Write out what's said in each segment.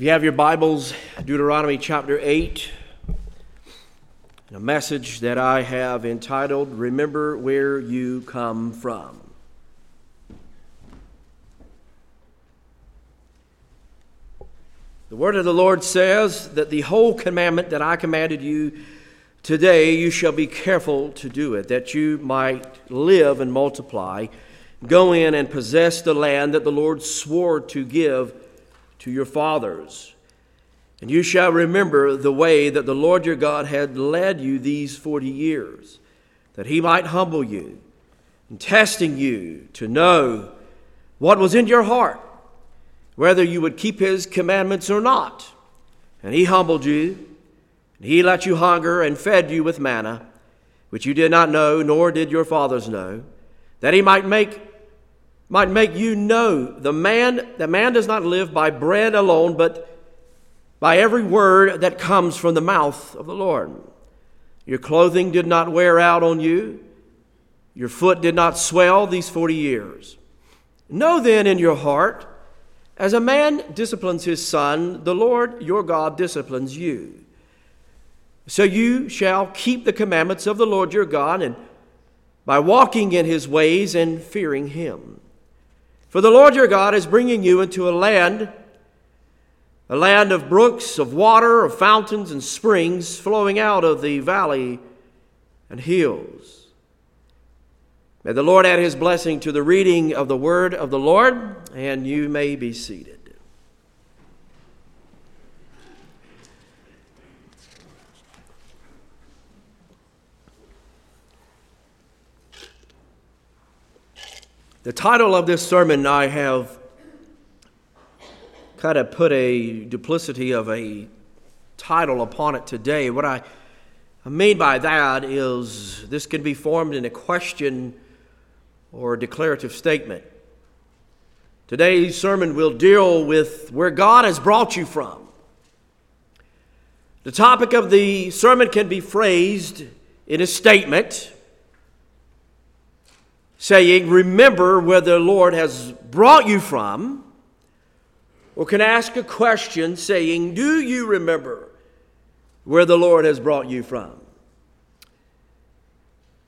If you have your Bibles, Deuteronomy chapter 8, a message that I have entitled, Remember Where You Come From. The word of the Lord says that the whole commandment that I commanded you today, you shall be careful to do it, that you might live and multiply. Go in and possess the land that the Lord swore to give to your fathers. And you shall remember the way that the Lord your God had led you these forty years, that he might humble you, and testing you to know what was in your heart, whether you would keep his commandments or not. And he humbled you, and he let you hunger and fed you with manna, which you did not know, nor did your fathers know, that he might make might make you know the man that man does not live by bread alone, but by every word that comes from the mouth of the Lord. Your clothing did not wear out on you, your foot did not swell these forty years. Know then in your heart, as a man disciplines his son, the Lord your God disciplines you. So you shall keep the commandments of the Lord your God, and by walking in his ways and fearing him. For the Lord your God is bringing you into a land, a land of brooks, of water, of fountains and springs flowing out of the valley and hills. May the Lord add his blessing to the reading of the word of the Lord, and you may be seated. The title of this sermon, I have kind of put a duplicity of a title upon it today. What I mean by that is this can be formed in a question or a declarative statement. Today's sermon will deal with where God has brought you from. The topic of the sermon can be phrased in a statement saying, Remember where the Lord has brought you from, or can ask a question saying, Do you remember where the Lord has brought you from?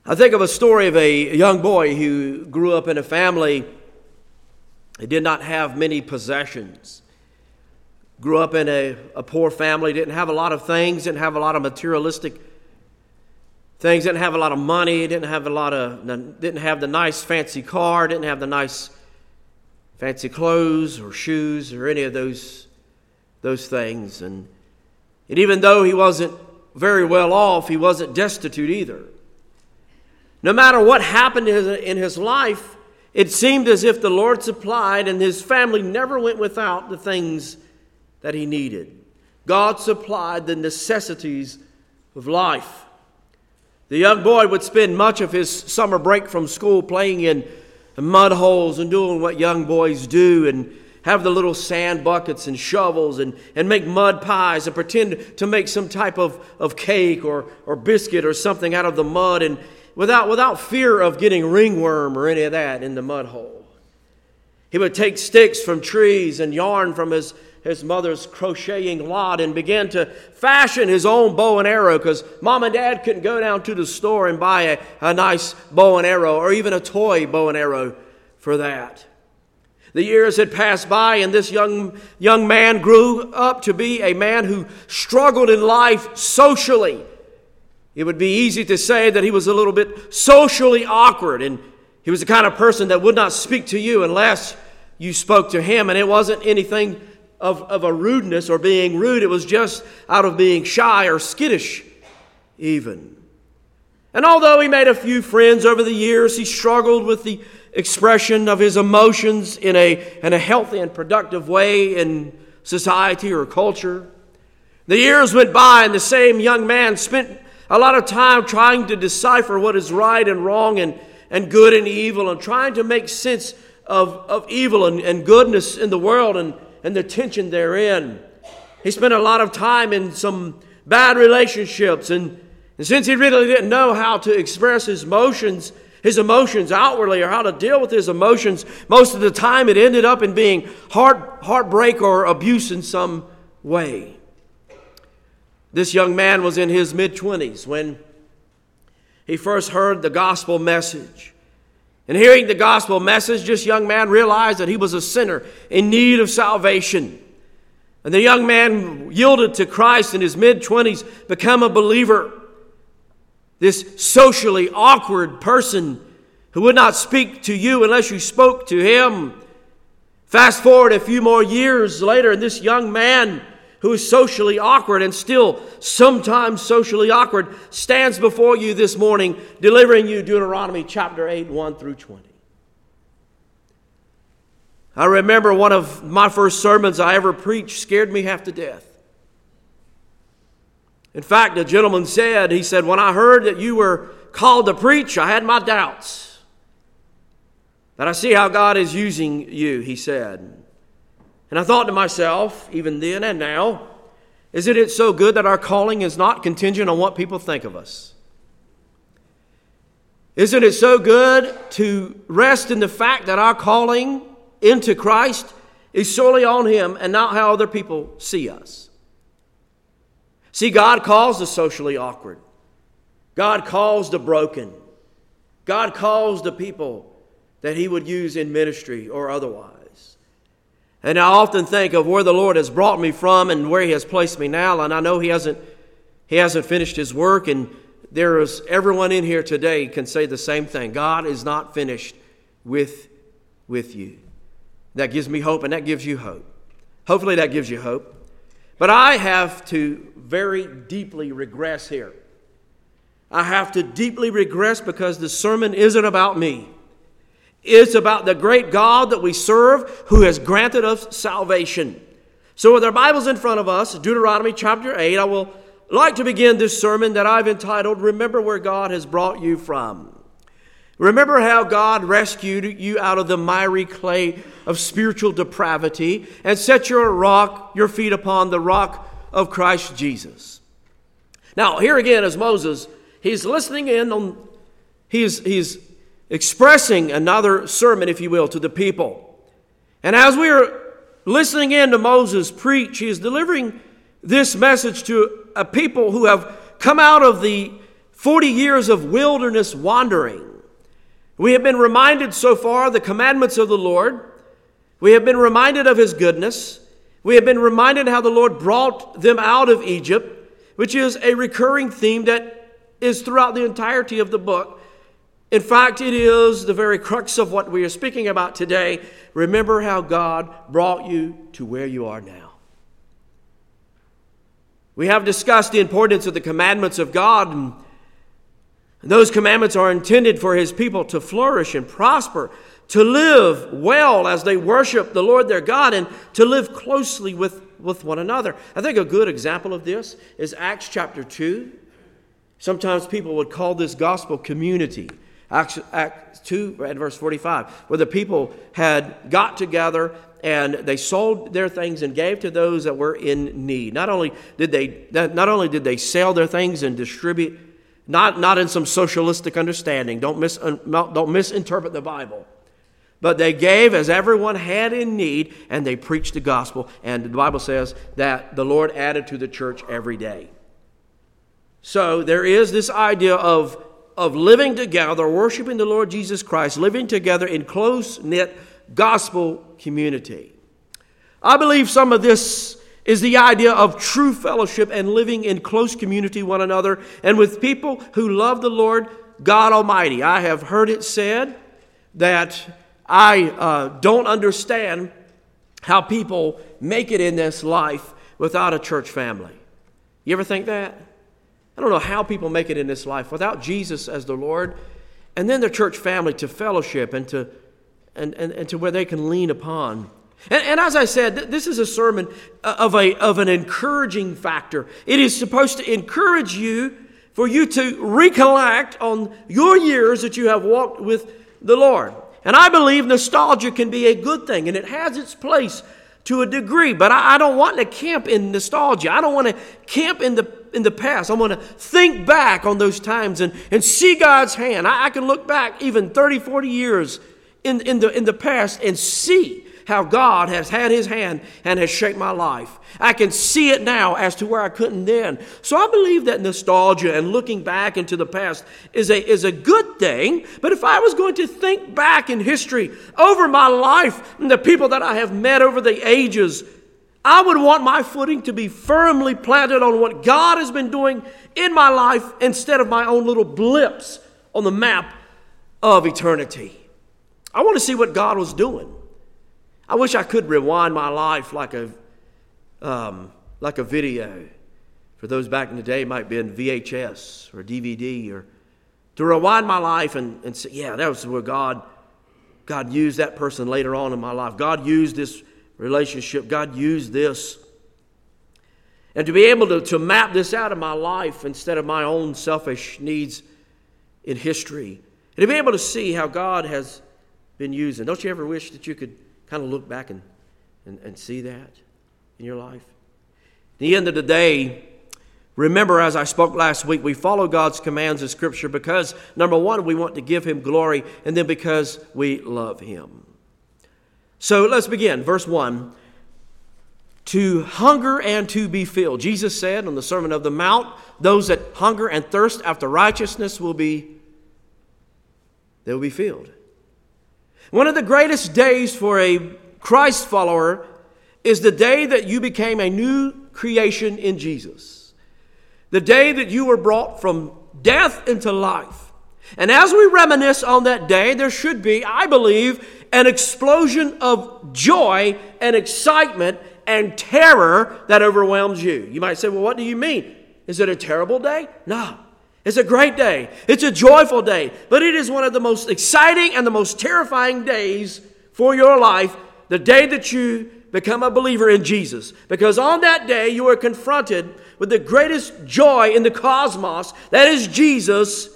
I think of a story of a young boy who grew up in a family that did not have many possessions. Grew up in a, a poor family, didn't have a lot of things, didn't have a lot of materialistic things. Didn't have a lot of money. Didn't have a lot of. Didn't have the nice fancy car. Didn't have the nice fancy clothes or shoes or any of those those things. And and even though he wasn't very well off, he wasn't destitute either. No matter what happened in his life, it seemed as if the Lord supplied, and his family never went without the things that he needed. God supplied the necessities of life. The young boy would spend much of his summer break from school playing in mud holes and doing what young boys do and have the little sand buckets and shovels and, and make mud pies and pretend to make some type of, of cake or, or biscuit or something out of the mud and without, without fear of getting ringworm or any of that in the mud hole. He would take sticks from trees and yarn from his his mother's crocheting lot and began to fashion his own bow and arrow because mom and dad couldn't go down to the store and buy a, a nice bow and arrow or even a toy bow and arrow for that. The years had passed by, and this young, young man grew up to be a man who struggled in life socially. It would be easy to say that he was a little bit socially awkward, and he was the kind of person that would not speak to you unless you spoke to him, and it wasn't anything of, of a rudeness or being rude. It was just out of being shy or skittish, even. And although he made a few friends over the years, he struggled with the expression of his emotions in a, in a healthy and productive way in society or culture. The years went by, and the same young man spent a lot of time trying to decipher what is right and wrong and, and good and evil and trying to make sense of, of evil and, and goodness in the world and, and the tension therein. He spent a lot of time in some bad relationships, and, and since he really didn't know how to express his emotions, his emotions outwardly or how to deal with his emotions, most of the time it ended up in being heart, heartbreak or abuse in some way. This young man was in his mid 20s when he first heard the gospel message. And hearing the gospel message, this young man realized that he was a sinner in need of salvation. And the young man yielded to Christ in his mid 20s, become a believer. This socially awkward person who would not speak to you unless you spoke to him. Fast forward a few more years later, and this young man who is socially awkward and still sometimes socially awkward stands before you this morning, delivering you Deuteronomy chapter 8, 1 through 20. I remember one of my first sermons I ever preached scared me half to death. In fact, a gentleman said, he said, When I heard that you were called to preach, I had my doubts. But I see how God is using you, he said. And I thought to myself, even then and now, isn't it so good that our calling is not contingent on what people think of us? Isn't it so good to rest in the fact that our calling into Christ is solely on Him and not how other people see us? See, God calls the socially awkward. God calls the broken. God calls the people that He would use in ministry or otherwise. And I often think of where the Lord has brought me from and where He has placed me now, and I know He hasn't, he hasn't finished His work, and there is everyone in here today can say the same thing. God is not finished with, with you. That gives me hope, and that gives you hope. Hopefully, that gives you hope. But I have to very deeply regress here. I have to deeply regress because the sermon isn't about me. It's about the great God that we serve who has granted us salvation. So, with our Bibles in front of us, Deuteronomy chapter 8, I will like to begin this sermon that I've entitled, Remember Where God Has Brought You From. Remember how God rescued you out of the miry clay of spiritual depravity and set your rock, your feet upon the rock of Christ Jesus. Now, here again is Moses. He's listening in on, he's, he's expressing another sermon, if you will, to the people. And as we are listening in to Moses preach, he is delivering this message to a people who have come out of the 40 years of wilderness wandering. We have been reminded so far the commandments of the Lord. We have been reminded of his goodness. We have been reminded how the Lord brought them out of Egypt, which is a recurring theme that is throughout the entirety of the book. In fact, it is the very crux of what we are speaking about today. Remember how God brought you to where you are now. We have discussed the importance of the commandments of God, and those commandments are intended for His people to flourish and prosper, to live well as they worship the Lord their God, and to live closely with, with one another. I think a good example of this is Acts chapter 2. Sometimes people would call this gospel community. Acts, Acts 2 and verse 45, where the people had got together and they sold their things and gave to those that were in need. Not only did they, not only did they sell their things and distribute, not, not in some socialistic understanding, don't, mis, don't misinterpret the Bible, but they gave as everyone had in need and they preached the gospel. And the Bible says that the Lord added to the church every day. So there is this idea of of living together, worshiping the Lord Jesus Christ, living together in close knit gospel community. I believe some of this is the idea of true fellowship and living in close community one another and with people who love the Lord God Almighty. I have heard it said that I uh, don't understand how people make it in this life without a church family. You ever think that? I don't know how people make it in this life without Jesus as the Lord, and then their church family to fellowship and to, and, and, and to where they can lean upon. And, and as I said, this is a sermon uh, of, a, of an encouraging factor. It is supposed to encourage you for you to recollect on your years that you have walked with the Lord. And I believe nostalgia can be a good thing, and it has its place to a degree, but I, I don't want to camp in nostalgia. I don't want to camp in the in the past. I want to think back on those times and, and see God's hand. I, I can look back even 30, 40 years in, in, the, in the past and see how God has had his hand and has shaped my life. I can see it now as to where I couldn't then. So I believe that nostalgia and looking back into the past is a, is a good thing. But if I was going to think back in history over my life and the people that I have met over the ages, I would want my footing to be firmly planted on what God has been doing in my life instead of my own little blips on the map of eternity. I want to see what God was doing. I wish I could rewind my life like a, um, like a video. For those back in the day, it might be in VHS or DVD, or to rewind my life and, and say, yeah, that was where God, God used that person later on in my life. God used this relationship. God used this. And to be able to, to map this out of my life instead of my own selfish needs in history. And to be able to see how God has been using. Don't you ever wish that you could kind of look back and, and, and see that in your life? At the end of the day, remember as I spoke last week, we follow God's commands in Scripture because, number one, we want to give Him glory, and then because we love Him. So let's begin. Verse 1 To hunger and to be filled. Jesus said on the Sermon of the Mount, Those that hunger and thirst after righteousness will be, they will be filled. One of the greatest days for a Christ follower is the day that you became a new creation in Jesus. The day that you were brought from death into life. And as we reminisce on that day, there should be, I believe, an explosion of joy and excitement and terror that overwhelms you. You might say, well, what do you mean? Is it a terrible day? No. It's a great day. It's a joyful day. But it is one of the most exciting and the most terrifying days for your life, the day that you become a believer in Jesus. Because on that day, you are confronted with the greatest joy in the cosmos that is Jesus,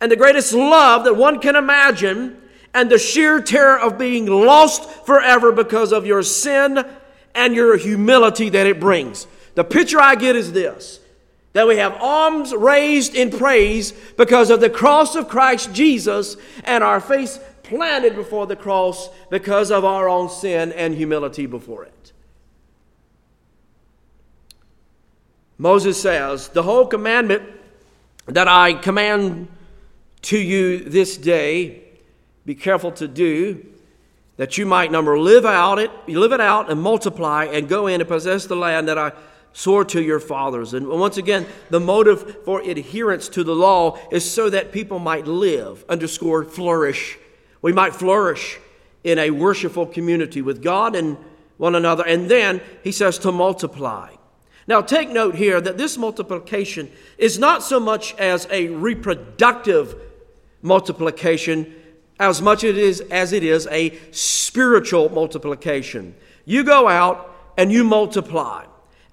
and the greatest love that one can imagine and the sheer terror of being lost forever because of your sin and your humility that it brings. The picture I get is this that we have arms raised in praise because of the cross of Christ Jesus and our face planted before the cross because of our own sin and humility before it. Moses says, The whole commandment that I command to you this day be careful to do that you might number live out it live it out and multiply and go in and possess the land that i swore to your fathers and once again the motive for adherence to the law is so that people might live underscore flourish we might flourish in a worshipful community with god and one another and then he says to multiply now take note here that this multiplication is not so much as a reproductive multiplication as much it is, as it is a spiritual multiplication. You go out and you multiply.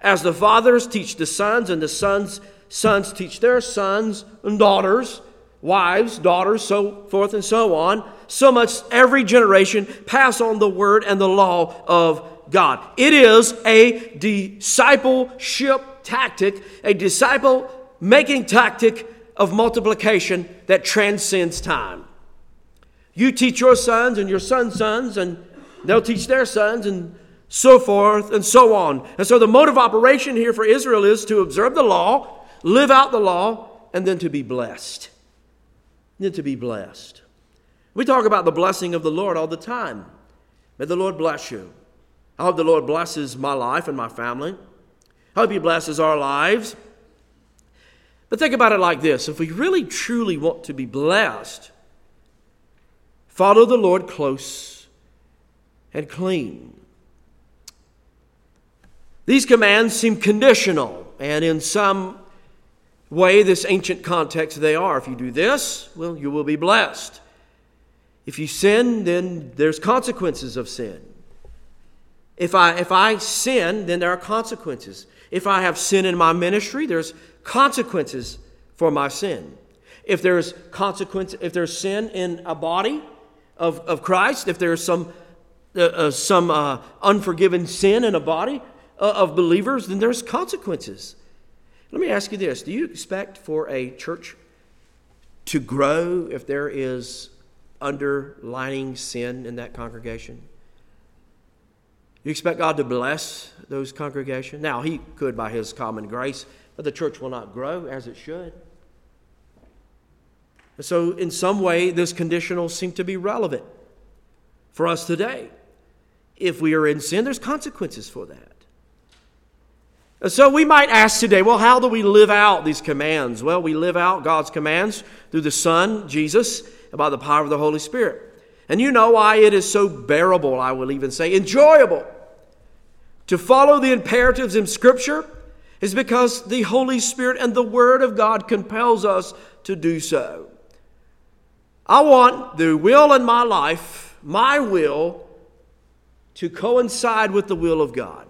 As the fathers teach the sons, and the sons, sons teach their sons and daughters, wives, daughters, so forth and so on, so much every generation pass on the word and the law of God. It is a discipleship tactic, a disciple making tactic of multiplication that transcends time. You teach your sons and your sons' sons, and they'll teach their sons, and so forth and so on. And so the mode of operation here for Israel is to observe the law, live out the law, and then to be blessed. Then to be blessed. We talk about the blessing of the Lord all the time. May the Lord bless you. I hope the Lord blesses my life and my family. I hope He blesses our lives. But think about it like this if we really truly want to be blessed, Follow the Lord close and clean. These commands seem conditional, and in some way, this ancient context, they are. If you do this, well, you will be blessed. If you sin, then there's consequences of sin. If I, if I sin, then there are consequences. If I have sin in my ministry, there's consequences for my sin. If there's consequence, if there's sin in a body, of, of Christ, if there's some, uh, uh, some uh, unforgiven sin in a body uh, of believers, then there's consequences. Let me ask you this Do you expect for a church to grow if there is underlining sin in that congregation? You expect God to bless those congregations? Now, He could by His common grace, but the church will not grow as it should. So, in some way, this conditional seems to be relevant for us today. If we are in sin, there's consequences for that. So we might ask today, well, how do we live out these commands? Well, we live out God's commands through the Son, Jesus, and by the power of the Holy Spirit. And you know why it is so bearable, I will even say, enjoyable to follow the imperatives in Scripture is because the Holy Spirit and the Word of God compels us to do so. I want the will in my life, my will, to coincide with the will of God.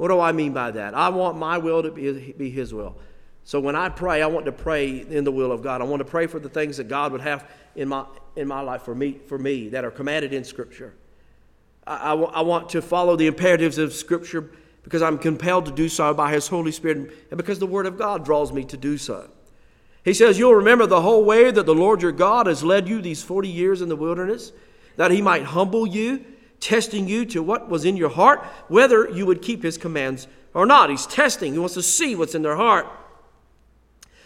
What do I mean by that? I want my will to be, be His will. So when I pray, I want to pray in the will of God. I want to pray for the things that God would have in my, in my life for me, for me that are commanded in Scripture. I, I, I want to follow the imperatives of Scripture because I'm compelled to do so by His Holy Spirit and because the Word of God draws me to do so. He says, You'll remember the whole way that the Lord your God has led you these 40 years in the wilderness, that He might humble you testing you to what was in your heart, whether you would keep his commands or not. He's testing, he wants to see what's in their heart.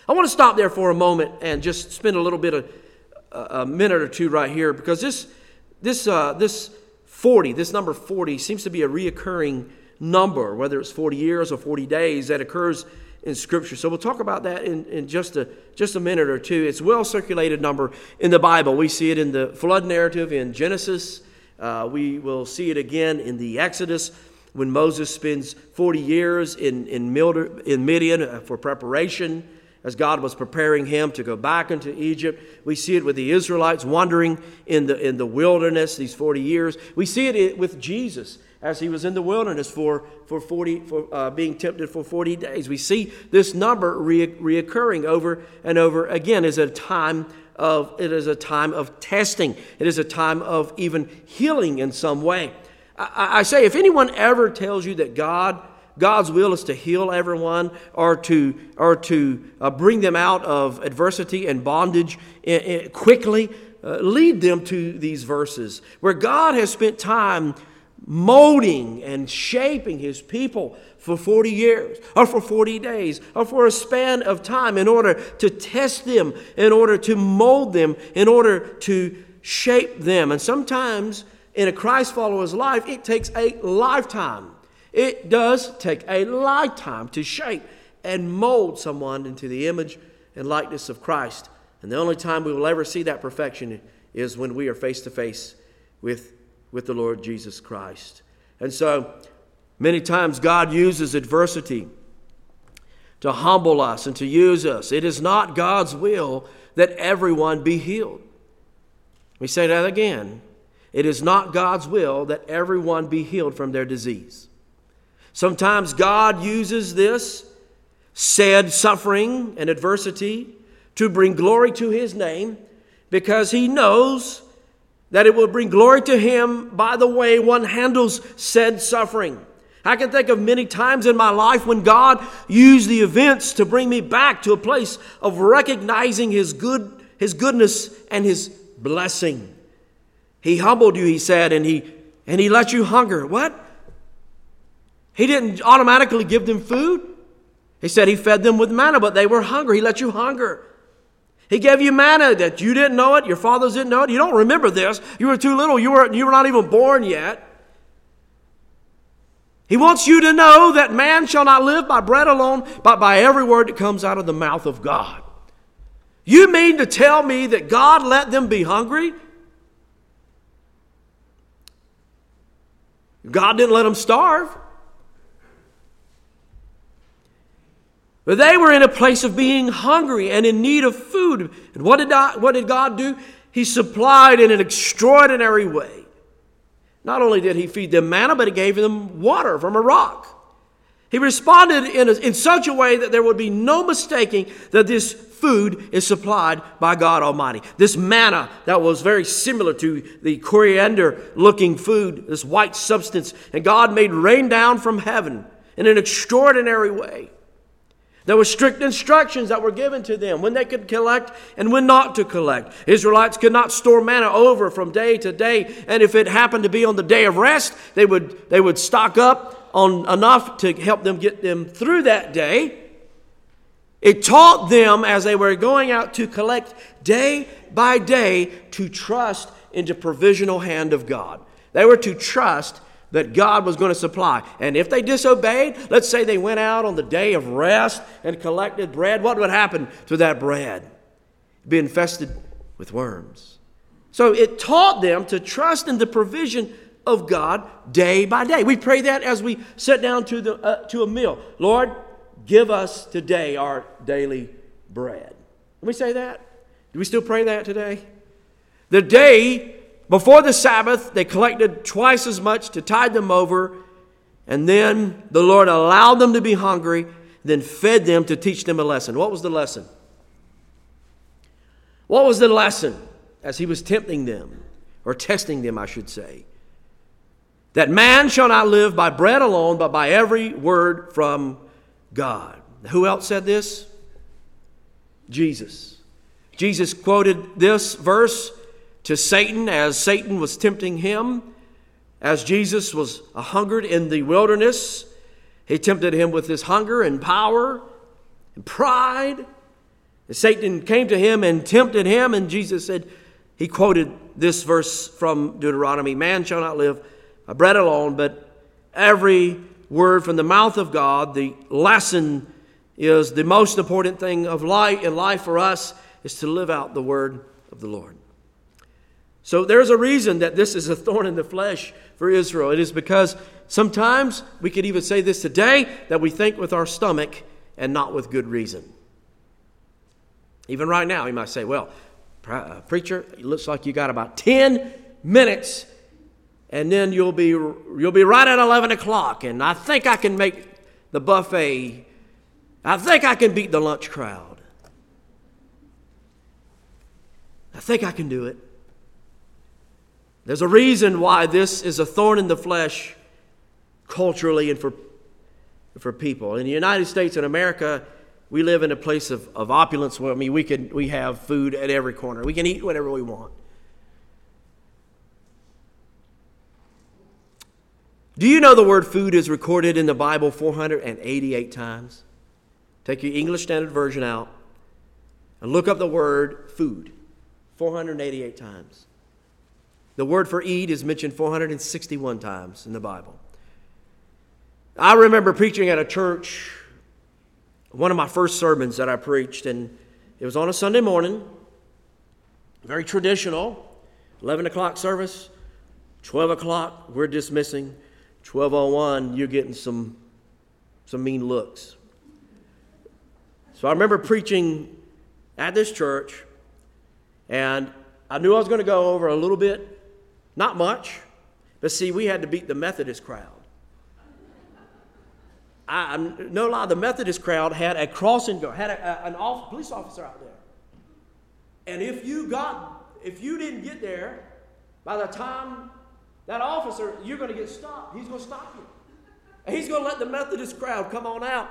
I want to stop there for a moment and just spend a little bit of a minute or two right here because this, this, uh, this 40, this number 40, seems to be a reoccurring number, whether it's 40 years or 40 days, that occurs in Scripture. So we'll talk about that in, in just, a, just a minute or two. It's well circulated number in the Bible. We see it in the flood narrative in Genesis. Uh, we will see it again in the Exodus when Moses spends 40 years in, in, in Midian uh, for preparation as God was preparing him to go back into Egypt. We see it with the Israelites wandering in the, in the wilderness these 40 years. We see it with Jesus as he was in the wilderness for, for, 40, for uh, being tempted for 40 days. We see this number re- reoccurring over and over again as a time of it is a time of testing. It is a time of even healing in some way. I, I say, if anyone ever tells you that God God's will is to heal everyone or to, or to uh, bring them out of adversity and bondage in, in, quickly. Uh, lead them to these verses where God has spent time molding and shaping his people for 40 years or for 40 days or for a span of time in order to test them, in order to mold them, in order to shape them. And sometimes in a Christ follower's life, it takes a lifetime. It does take a lifetime to shape and mold someone into the image and likeness of Christ. And the only time we will ever see that perfection is when we are face to face with with the Lord Jesus Christ. And so Many times God uses adversity to humble us and to use us. It is not God's will that everyone be healed. Me say that again. It is not God's will that everyone be healed from their disease. Sometimes God uses this sad suffering and adversity to bring glory to his name because he knows that it will bring glory to him by the way one handles said suffering. I can think of many times in my life when God used the events to bring me back to a place of recognizing His good, His goodness and His blessing. He humbled you, He said, and He and He let you hunger. What? He didn't automatically give them food. He said He fed them with manna, but they were hungry. He let you hunger. He gave you manna that you didn't know it, your fathers didn't know it. You don't remember this. You were too little. You were, you were not even born yet. He wants you to know that man shall not live by bread alone, but by every word that comes out of the mouth of God. You mean to tell me that God let them be hungry? God didn't let them starve. But they were in a place of being hungry and in need of food. And what did, God, what did God do? He supplied in an extraordinary way. Not only did he feed them manna, but he gave them water from a rock. He responded in, a, in such a way that there would be no mistaking that this food is supplied by God Almighty. This manna that was very similar to the coriander looking food, this white substance, and God made rain down from heaven in an extraordinary way. There were strict instructions that were given to them when they could collect and when not to collect. Israelites could not store manna over from day to day, and if it happened to be on the day of rest, they would, they would stock up on enough to help them get them through that day. It taught them as they were going out to collect day by day to trust in the provisional hand of God. They were to trust that God was going to supply. And if they disobeyed, let's say they went out on the day of rest and collected bread, what would happen to that bread? It'd be infested with worms. So it taught them to trust in the provision of God day by day. We pray that as we sit down to, the, uh, to a meal. Lord, give us today our daily bread. Can we say that? Do we still pray that today? The day before the Sabbath, they collected twice as much to tide them over, and then the Lord allowed them to be hungry, then fed them to teach them a lesson. What was the lesson? What was the lesson as He was tempting them, or testing them, I should say? That man shall not live by bread alone, but by every word from God. Who else said this? Jesus. Jesus quoted this verse to Satan as Satan was tempting him. As Jesus was hungered in the wilderness, he tempted him with his hunger and power and pride. And Satan came to him and tempted him, and Jesus said, he quoted this verse from Deuteronomy Man shall not live by bread alone, but every word from the mouth of God. The lesson is the most important thing of life in life for us is to live out the word of the Lord. So there's a reason that this is a thorn in the flesh for Israel. It is because sometimes we could even say this today that we think with our stomach and not with good reason. Even right now, you might say, well, uh, preacher, it looks like you got about 10 minutes and then you'll be, you'll be right at 11 o'clock. And I think I can make the buffet, I think I can beat the lunch crowd. I think I can do it. There's a reason why this is a thorn in the flesh culturally and for, for people. In the United States and America, we live in a place of, of opulence where I mean we can we have food at every corner. We can eat whatever we want. Do you know the word food is recorded in the Bible 488 times? Take your English Standard Version out and look up the word food 488 times. The word for eat is mentioned 461 times in the Bible. I remember preaching at a church, one of my first sermons that I preached, and it was on a Sunday morning, very traditional, 11 o'clock service, 12 o'clock, we're dismissing, 1201, you're getting some, some mean looks. So I remember preaching at this church, and I knew I was going to go over a little bit not much. But see, we had to beat the Methodist crowd. I, no lie, the Methodist crowd had a crossing guard, had a, a, an off, police officer out there. And if you got, if you didn't get there, by the time that officer, you're going to get stopped. He's going to stop you. And he's going to let the Methodist crowd come on out.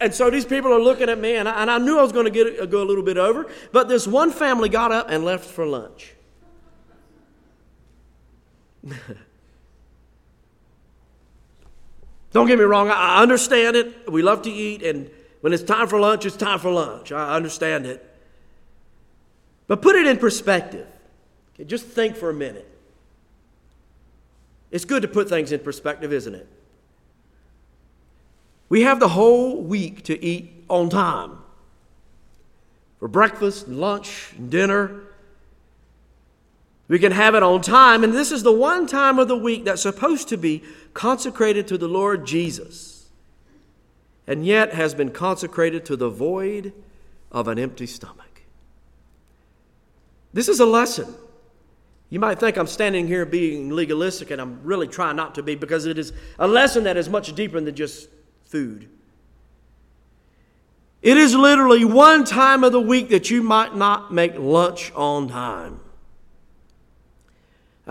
And so these people are looking at me, and I, and I knew I was going to get, go a little bit over. But this one family got up and left for lunch. Don't get me wrong, I understand it. We love to eat, and when it's time for lunch, it's time for lunch. I understand it. But put it in perspective. Okay, just think for a minute. It's good to put things in perspective, isn't it? We have the whole week to eat on time for breakfast, lunch, and dinner. We can have it on time, and this is the one time of the week that's supposed to be consecrated to the Lord Jesus, and yet has been consecrated to the void of an empty stomach. This is a lesson. You might think I'm standing here being legalistic, and I'm really trying not to be because it is a lesson that is much deeper than just food. It is literally one time of the week that you might not make lunch on time.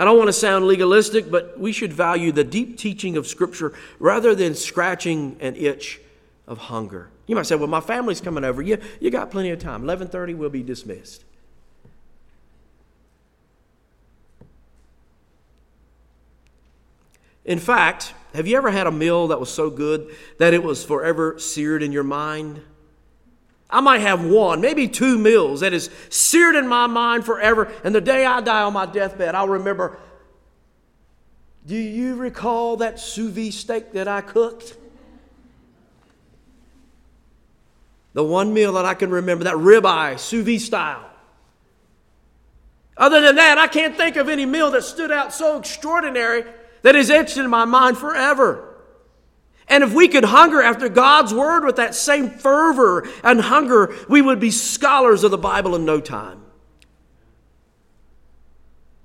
I don't want to sound legalistic, but we should value the deep teaching of Scripture rather than scratching an itch of hunger. You might say, well, my family's coming over. You, you got plenty of time. 11.30, we'll be dismissed. In fact, have you ever had a meal that was so good that it was forever seared in your mind? I might have one, maybe two meals that is seared in my mind forever. And the day I die on my deathbed, I'll remember do you recall that sous vide steak that I cooked? The one meal that I can remember, that ribeye, sous vide style. Other than that, I can't think of any meal that stood out so extraordinary that is etched in my mind forever. And if we could hunger after God's word with that same fervor and hunger, we would be scholars of the Bible in no time.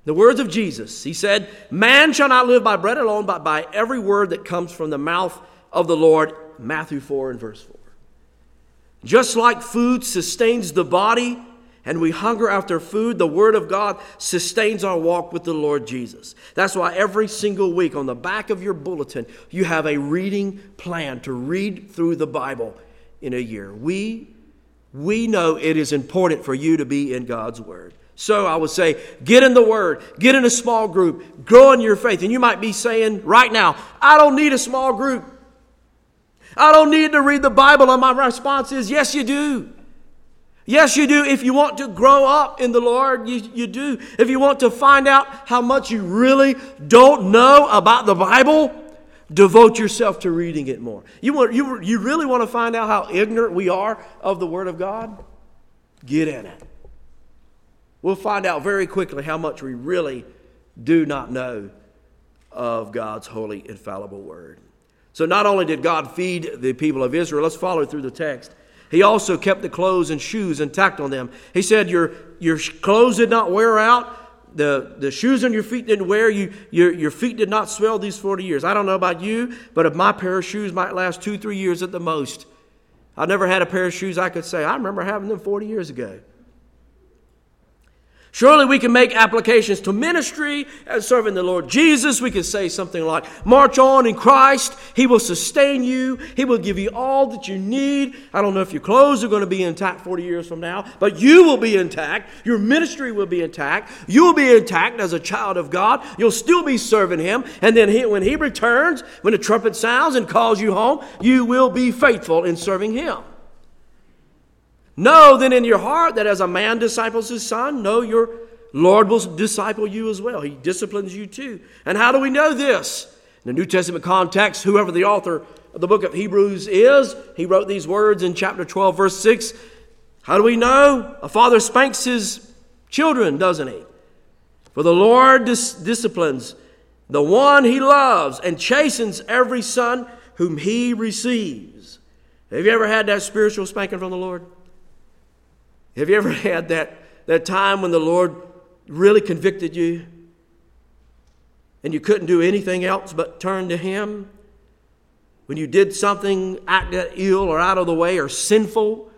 The words of Jesus, he said, Man shall not live by bread alone, but by every word that comes from the mouth of the Lord. Matthew 4 and verse 4. Just like food sustains the body, and we hunger after food, the Word of God sustains our walk with the Lord Jesus. That's why every single week on the back of your bulletin, you have a reading plan to read through the Bible in a year. We, we know it is important for you to be in God's Word. So I would say, get in the Word, get in a small group, grow in your faith. And you might be saying right now, I don't need a small group. I don't need to read the Bible. And my response is, yes, you do. Yes, you do. If you want to grow up in the Lord, you, you do. If you want to find out how much you really don't know about the Bible, devote yourself to reading it more. You, want, you, you really want to find out how ignorant we are of the Word of God? Get in it. We'll find out very quickly how much we really do not know of God's holy, infallible Word. So, not only did God feed the people of Israel, let's follow through the text. He also kept the clothes and shoes intact on them. He said, Your, your clothes did not wear out. The, the shoes on your feet didn't wear. You, your, your feet did not swell these 40 years. I don't know about you, but if my pair of shoes might last two, three years at the most. I never had a pair of shoes I could say, I remember having them 40 years ago. Surely we can make applications to ministry and serving the Lord Jesus. We can say something like, March on in Christ. He will sustain you. He will give you all that you need. I don't know if your clothes are going to be intact 40 years from now, but you will be intact. Your ministry will be intact. You will be intact as a child of God. You'll still be serving Him. And then he, when He returns, when the trumpet sounds and calls you home, you will be faithful in serving Him. Know then in your heart that as a man disciples his son, know your Lord will disciple you as well. He disciplines you too. And how do we know this? In the New Testament context, whoever the author of the book of Hebrews is, he wrote these words in chapter 12, verse 6. How do we know? A father spanks his children, doesn't he? For the Lord dis- disciplines the one he loves and chastens every son whom he receives. Have you ever had that spiritual spanking from the Lord? Have you ever had that, that time when the Lord really convicted you and you couldn't do anything else but turn to Him? When you did something acted ill or out of the way or sinful,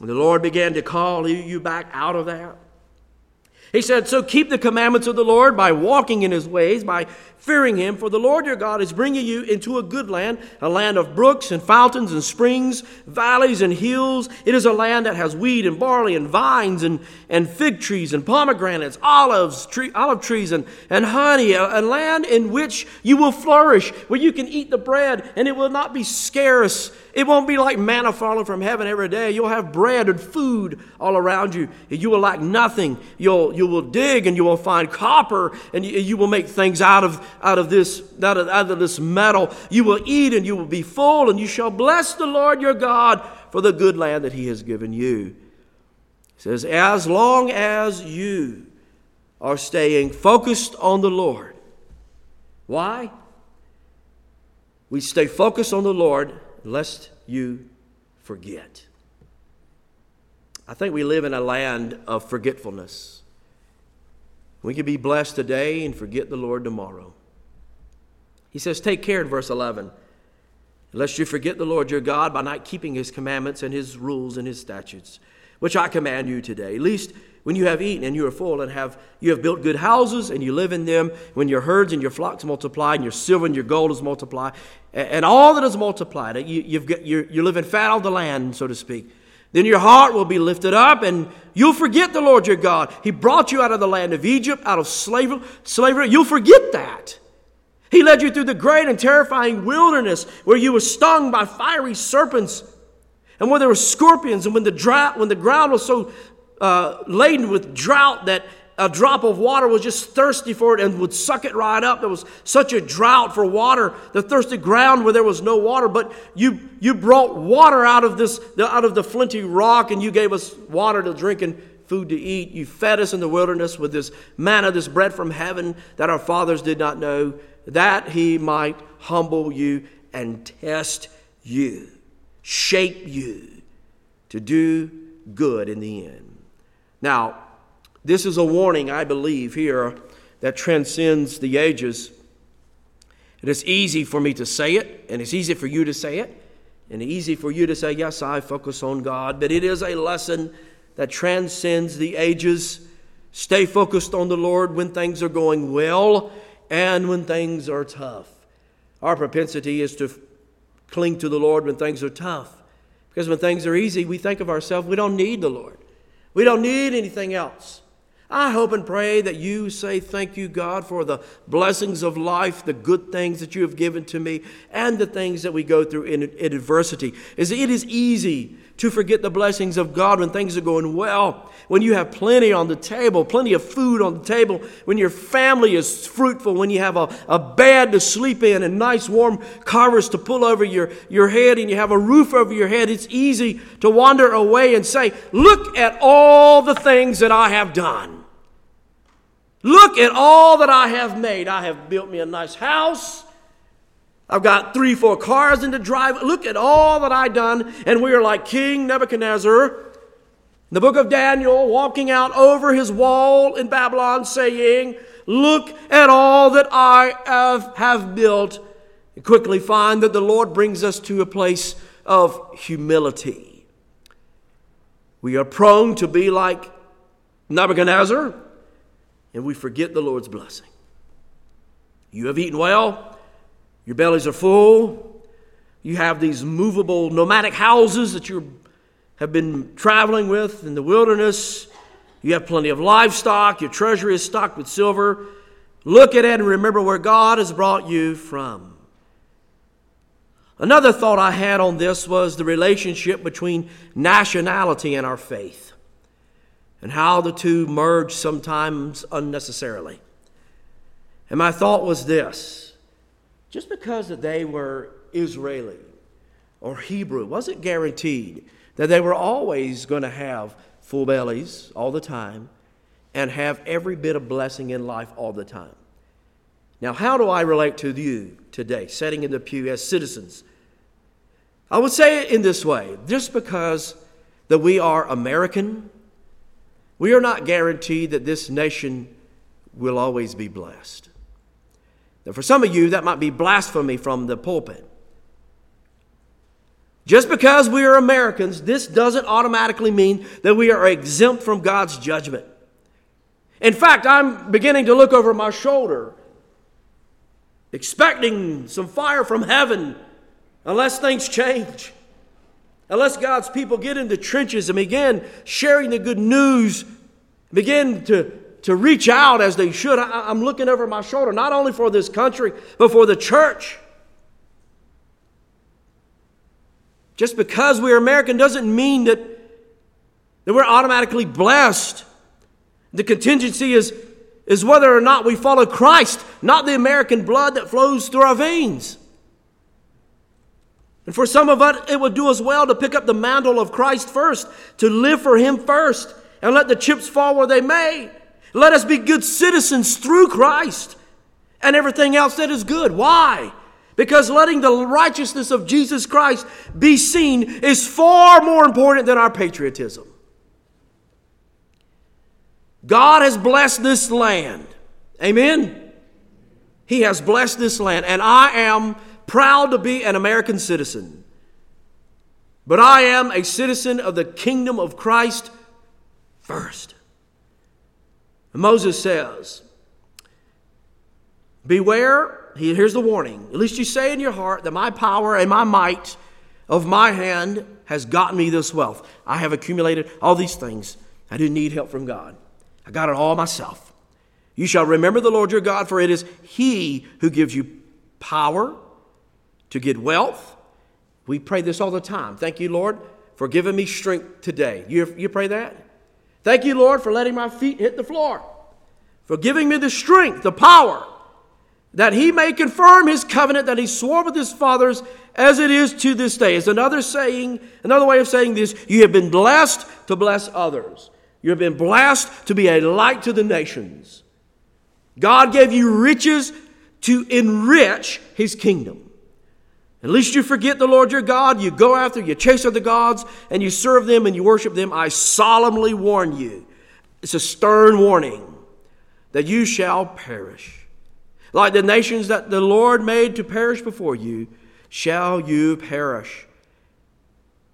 and the Lord began to call you back out of that? He said, So keep the commandments of the Lord by walking in his ways, by fearing him, for the Lord your God is bringing you into a good land, a land of brooks and fountains and springs, valleys and hills. It is a land that has wheat and barley and vines and, and fig trees and pomegranates, olives, tree, olive trees and, and honey, a, a land in which you will flourish, where you can eat the bread and it will not be scarce it won't be like manna falling from heaven every day. You'll have bread and food all around you. You will lack nothing. You'll, you will dig and you will find copper and you, you will make things out of, out, of this, out, of, out of this metal. You will eat and you will be full and you shall bless the Lord your God for the good land that he has given you. He says, as long as you are staying focused on the Lord. Why? We stay focused on the Lord lest you forget. I think we live in a land of forgetfulness. We can be blessed today and forget the Lord tomorrow. He says, Take care in verse 11, lest you forget the Lord your God by not keeping his commandments and his rules and his statutes, which I command you today. Least when you have eaten and you are full and have you have built good houses and you live in them when your herds and your flocks multiply and your silver and your gold is multiplied and all that is multiplied you, you've got, you're, you're living fat on the land so to speak then your heart will be lifted up and you'll forget the lord your god he brought you out of the land of egypt out of slavery, slavery. you'll forget that he led you through the great and terrifying wilderness where you were stung by fiery serpents and when there were scorpions and when the, drought, when the ground was so uh, laden with drought that a drop of water was just thirsty for it and would suck it right up. There was such a drought for water, the thirsty ground where there was no water. But you, you brought water out of this, out of the flinty rock, and you gave us water to drink and food to eat. You fed us in the wilderness with this manna, this bread from heaven that our fathers did not know, that He might humble you and test you, shape you to do good in the end. Now, this is a warning, I believe, here that transcends the ages. It is easy for me to say it, and it's easy for you to say it, and easy for you to say, Yes, I focus on God, but it is a lesson that transcends the ages. Stay focused on the Lord when things are going well and when things are tough. Our propensity is to cling to the Lord when things are tough. Because when things are easy, we think of ourselves, we don't need the Lord. We don't need anything else. I hope and pray that you say, Thank you, God, for the blessings of life, the good things that you have given to me, and the things that we go through in, adversity. Is it is easy to forget the blessings of God when things are going well, when you have plenty on the table, plenty of food on the table, when your family is fruitful, when you have a, a bed to sleep in and nice warm covers to pull over your, your head and you have a roof over your head. It's easy to wander away and say, Look at all the things that I have done. Look at all that I have made. I have built me a nice house. I've got three, four cars in the drive. Look at all that I've done. And we are like King Nebuchadnezzar, the book of Daniel, walking out over his wall in Babylon, saying, Look at all that I have, have built. Quickly find that the Lord brings us to a place of humility. We are prone to be like Nebuchadnezzar and we forget the Lord's blessing. You have eaten well, your bellies are full, you have these movable nomadic houses that you have been traveling with in the wilderness. You have plenty of livestock, your treasury is stocked with silver. Look at it and remember where God has brought you from. Another thought I had on this was the relationship between nationality and our faith and how the two merge sometimes unnecessarily. And my thought was this just because that they were Israeli or Hebrew wasn't guaranteed that they were always going to have full bellies all the time and have every bit of blessing in life all the time. Now, how do I relate to you today, sitting in the pew as citizens? I would say it in this way just because that we are American we are not guaranteed that this nation will always be blessed. Now, for some of you, that might be blasphemy from the pulpit. Just because we are Americans, this doesn't automatically mean that we are exempt from God's judgment. In fact, I'm beginning to look over my shoulder, expecting some fire from heaven unless things change. Unless God's people get in the trenches and begin sharing the good news, begin to, to reach out as they should, I, I'm looking over my shoulder, not only for this country, but for the church. Just because we're American doesn't mean that, that we're automatically blessed. The contingency is, is whether or not we follow Christ, not the American blood that flows through our veins. And for some of us, it would do us well to pick up the mantle of Christ first, to live for Him first, and let the chips fall where they may. Let us be good citizens through Christ and everything else that is good. Why? Because letting the righteousness of Jesus Christ be seen is far more important than our patriotism. God has blessed this land. Amen? He has blessed this land, and I am proud to be an American citizen. But I am a citizen of the kingdom of Christ first. Moses says, Beware, here's the warning. At least you say in your heart that my power and my might of my hand has gotten me this wealth. I have accumulated all these things. I didn't need help from God. I got it all myself. You shall remember the Lord your God, for it is He who gives you power to get wealth. We pray this all the time. Thank you, Lord, for giving me strength today. You, you pray that? Thank you, Lord, for letting my feet hit the floor, for giving me the strength, the power, that He may confirm His covenant that He swore with His fathers as it is to this day. It's another saying, another way of saying this you have been blessed to bless others. You have been blessed to be a light to the nations. God gave you riches to enrich his kingdom. At least you forget the Lord your God, you go after, you chase other gods, and you serve them and you worship them. I solemnly warn you. It's a stern warning that you shall perish. Like the nations that the Lord made to perish before you, shall you perish,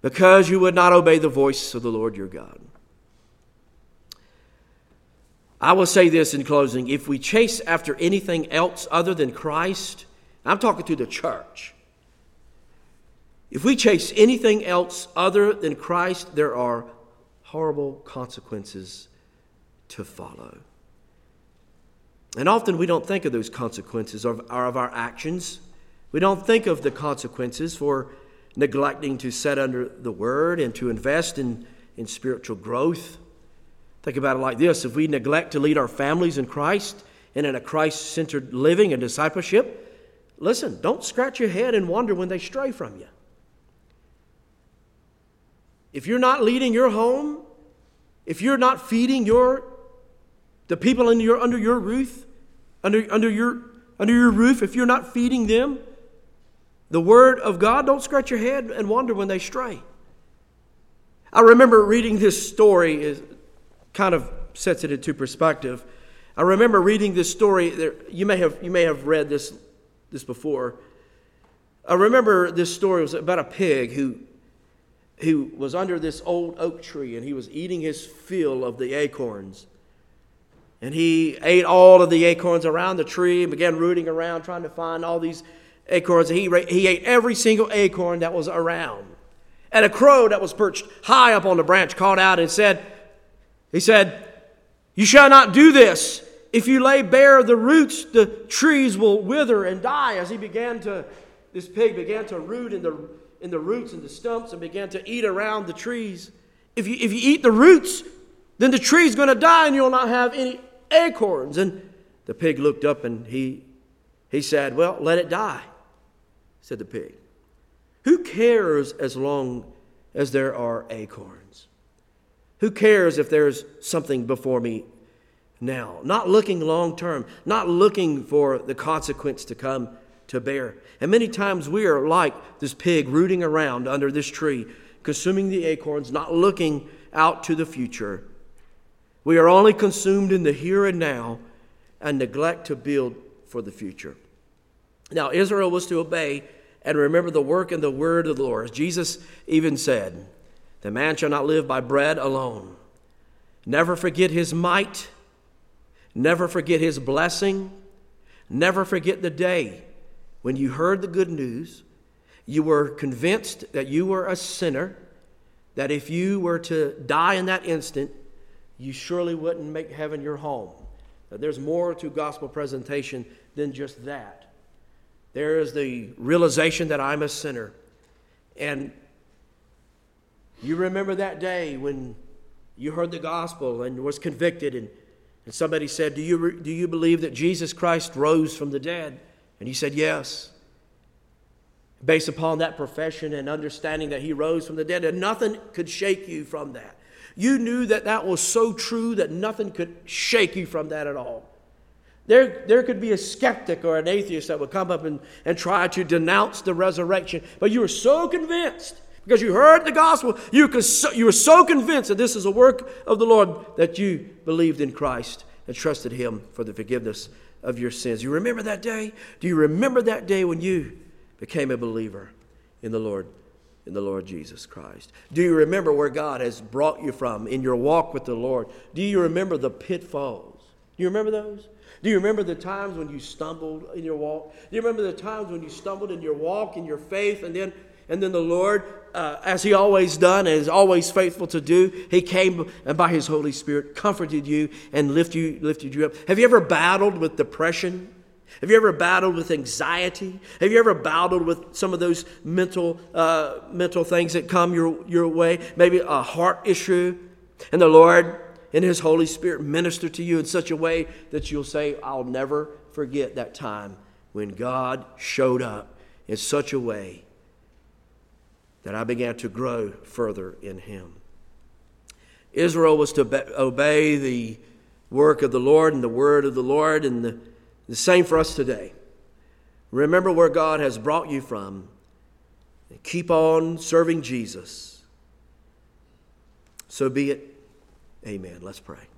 because you would not obey the voice of the Lord your God. I will say this in closing if we chase after anything else other than Christ, I'm talking to the church. If we chase anything else other than Christ, there are horrible consequences to follow. And often we don't think of those consequences of, of our actions. We don't think of the consequences for neglecting to set under the word and to invest in, in spiritual growth. Think about it like this if we neglect to lead our families in Christ and in a Christ centered living and discipleship, listen, don't scratch your head and wonder when they stray from you. If you're not leading your home, if you're not feeding your the people in your, under your roof, under, under, your, under your roof, if you're not feeding them the Word of God, don't scratch your head and wonder when they stray. I remember reading this story is kind of sets it into perspective. I remember reading this story. You may have, you may have read this, this before. I remember this story was about a pig who, who was under this old oak tree and he was eating his fill of the acorns. And he ate all of the acorns around the tree and began rooting around trying to find all these acorns. He, he ate every single acorn that was around. And a crow that was perched high up on the branch called out and said, he said, You shall not do this. If you lay bare the roots, the trees will wither and die. As he began to, this pig began to root in the, in the roots and the stumps and began to eat around the trees. If you, if you eat the roots, then the tree's going to die and you'll not have any acorns. And the pig looked up and he, he said, Well, let it die, said the pig. Who cares as long as there are acorns? Who cares if there's something before me now? Not looking long term, not looking for the consequence to come to bear. And many times we are like this pig rooting around under this tree, consuming the acorns, not looking out to the future. We are only consumed in the here and now and neglect to build for the future. Now, Israel was to obey and remember the work and the word of the Lord. Jesus even said, the man shall not live by bread alone. Never forget his might. Never forget his blessing. Never forget the day when you heard the good news. You were convinced that you were a sinner, that if you were to die in that instant, you surely wouldn't make heaven your home. That there's more to gospel presentation than just that. There is the realization that I'm a sinner. And you remember that day when you heard the gospel and was convicted, and, and somebody said, do you, do you believe that Jesus Christ rose from the dead? And he said, Yes. Based upon that profession and understanding that he rose from the dead, and nothing could shake you from that. You knew that that was so true that nothing could shake you from that at all. There, there could be a skeptic or an atheist that would come up and, and try to denounce the resurrection, but you were so convinced because you heard the gospel. You, you were so convinced that this is a work of the Lord that you believed in Christ and trusted Him for the forgiveness of your sins. You remember that day? Do you remember that day when you became a believer in the Lord in the Lord Jesus Christ? Do you remember where God has brought you from in your walk with the Lord? Do you remember the pitfalls? Do you remember those? Do you remember the times when you stumbled in your walk? Do you remember the times when you stumbled in your walk, in your faith, and then and then the Lord, uh, as He always done and is always faithful to do, He came and by His Holy Spirit comforted you and lifted you, lifted you up. Have you ever battled with depression? Have you ever battled with anxiety? Have you ever battled with some of those mental, uh, mental things that come your, your way? Maybe a heart issue? And the Lord and His Holy Spirit minister to you in such a way that you'll say, I'll never forget that time when God showed up in such a way that I began to grow further in Him. Israel was to obey the work of the Lord and the word of the Lord, and the, the same for us today. Remember where God has brought you from. And keep on serving Jesus. So be it. Amen. Let's pray.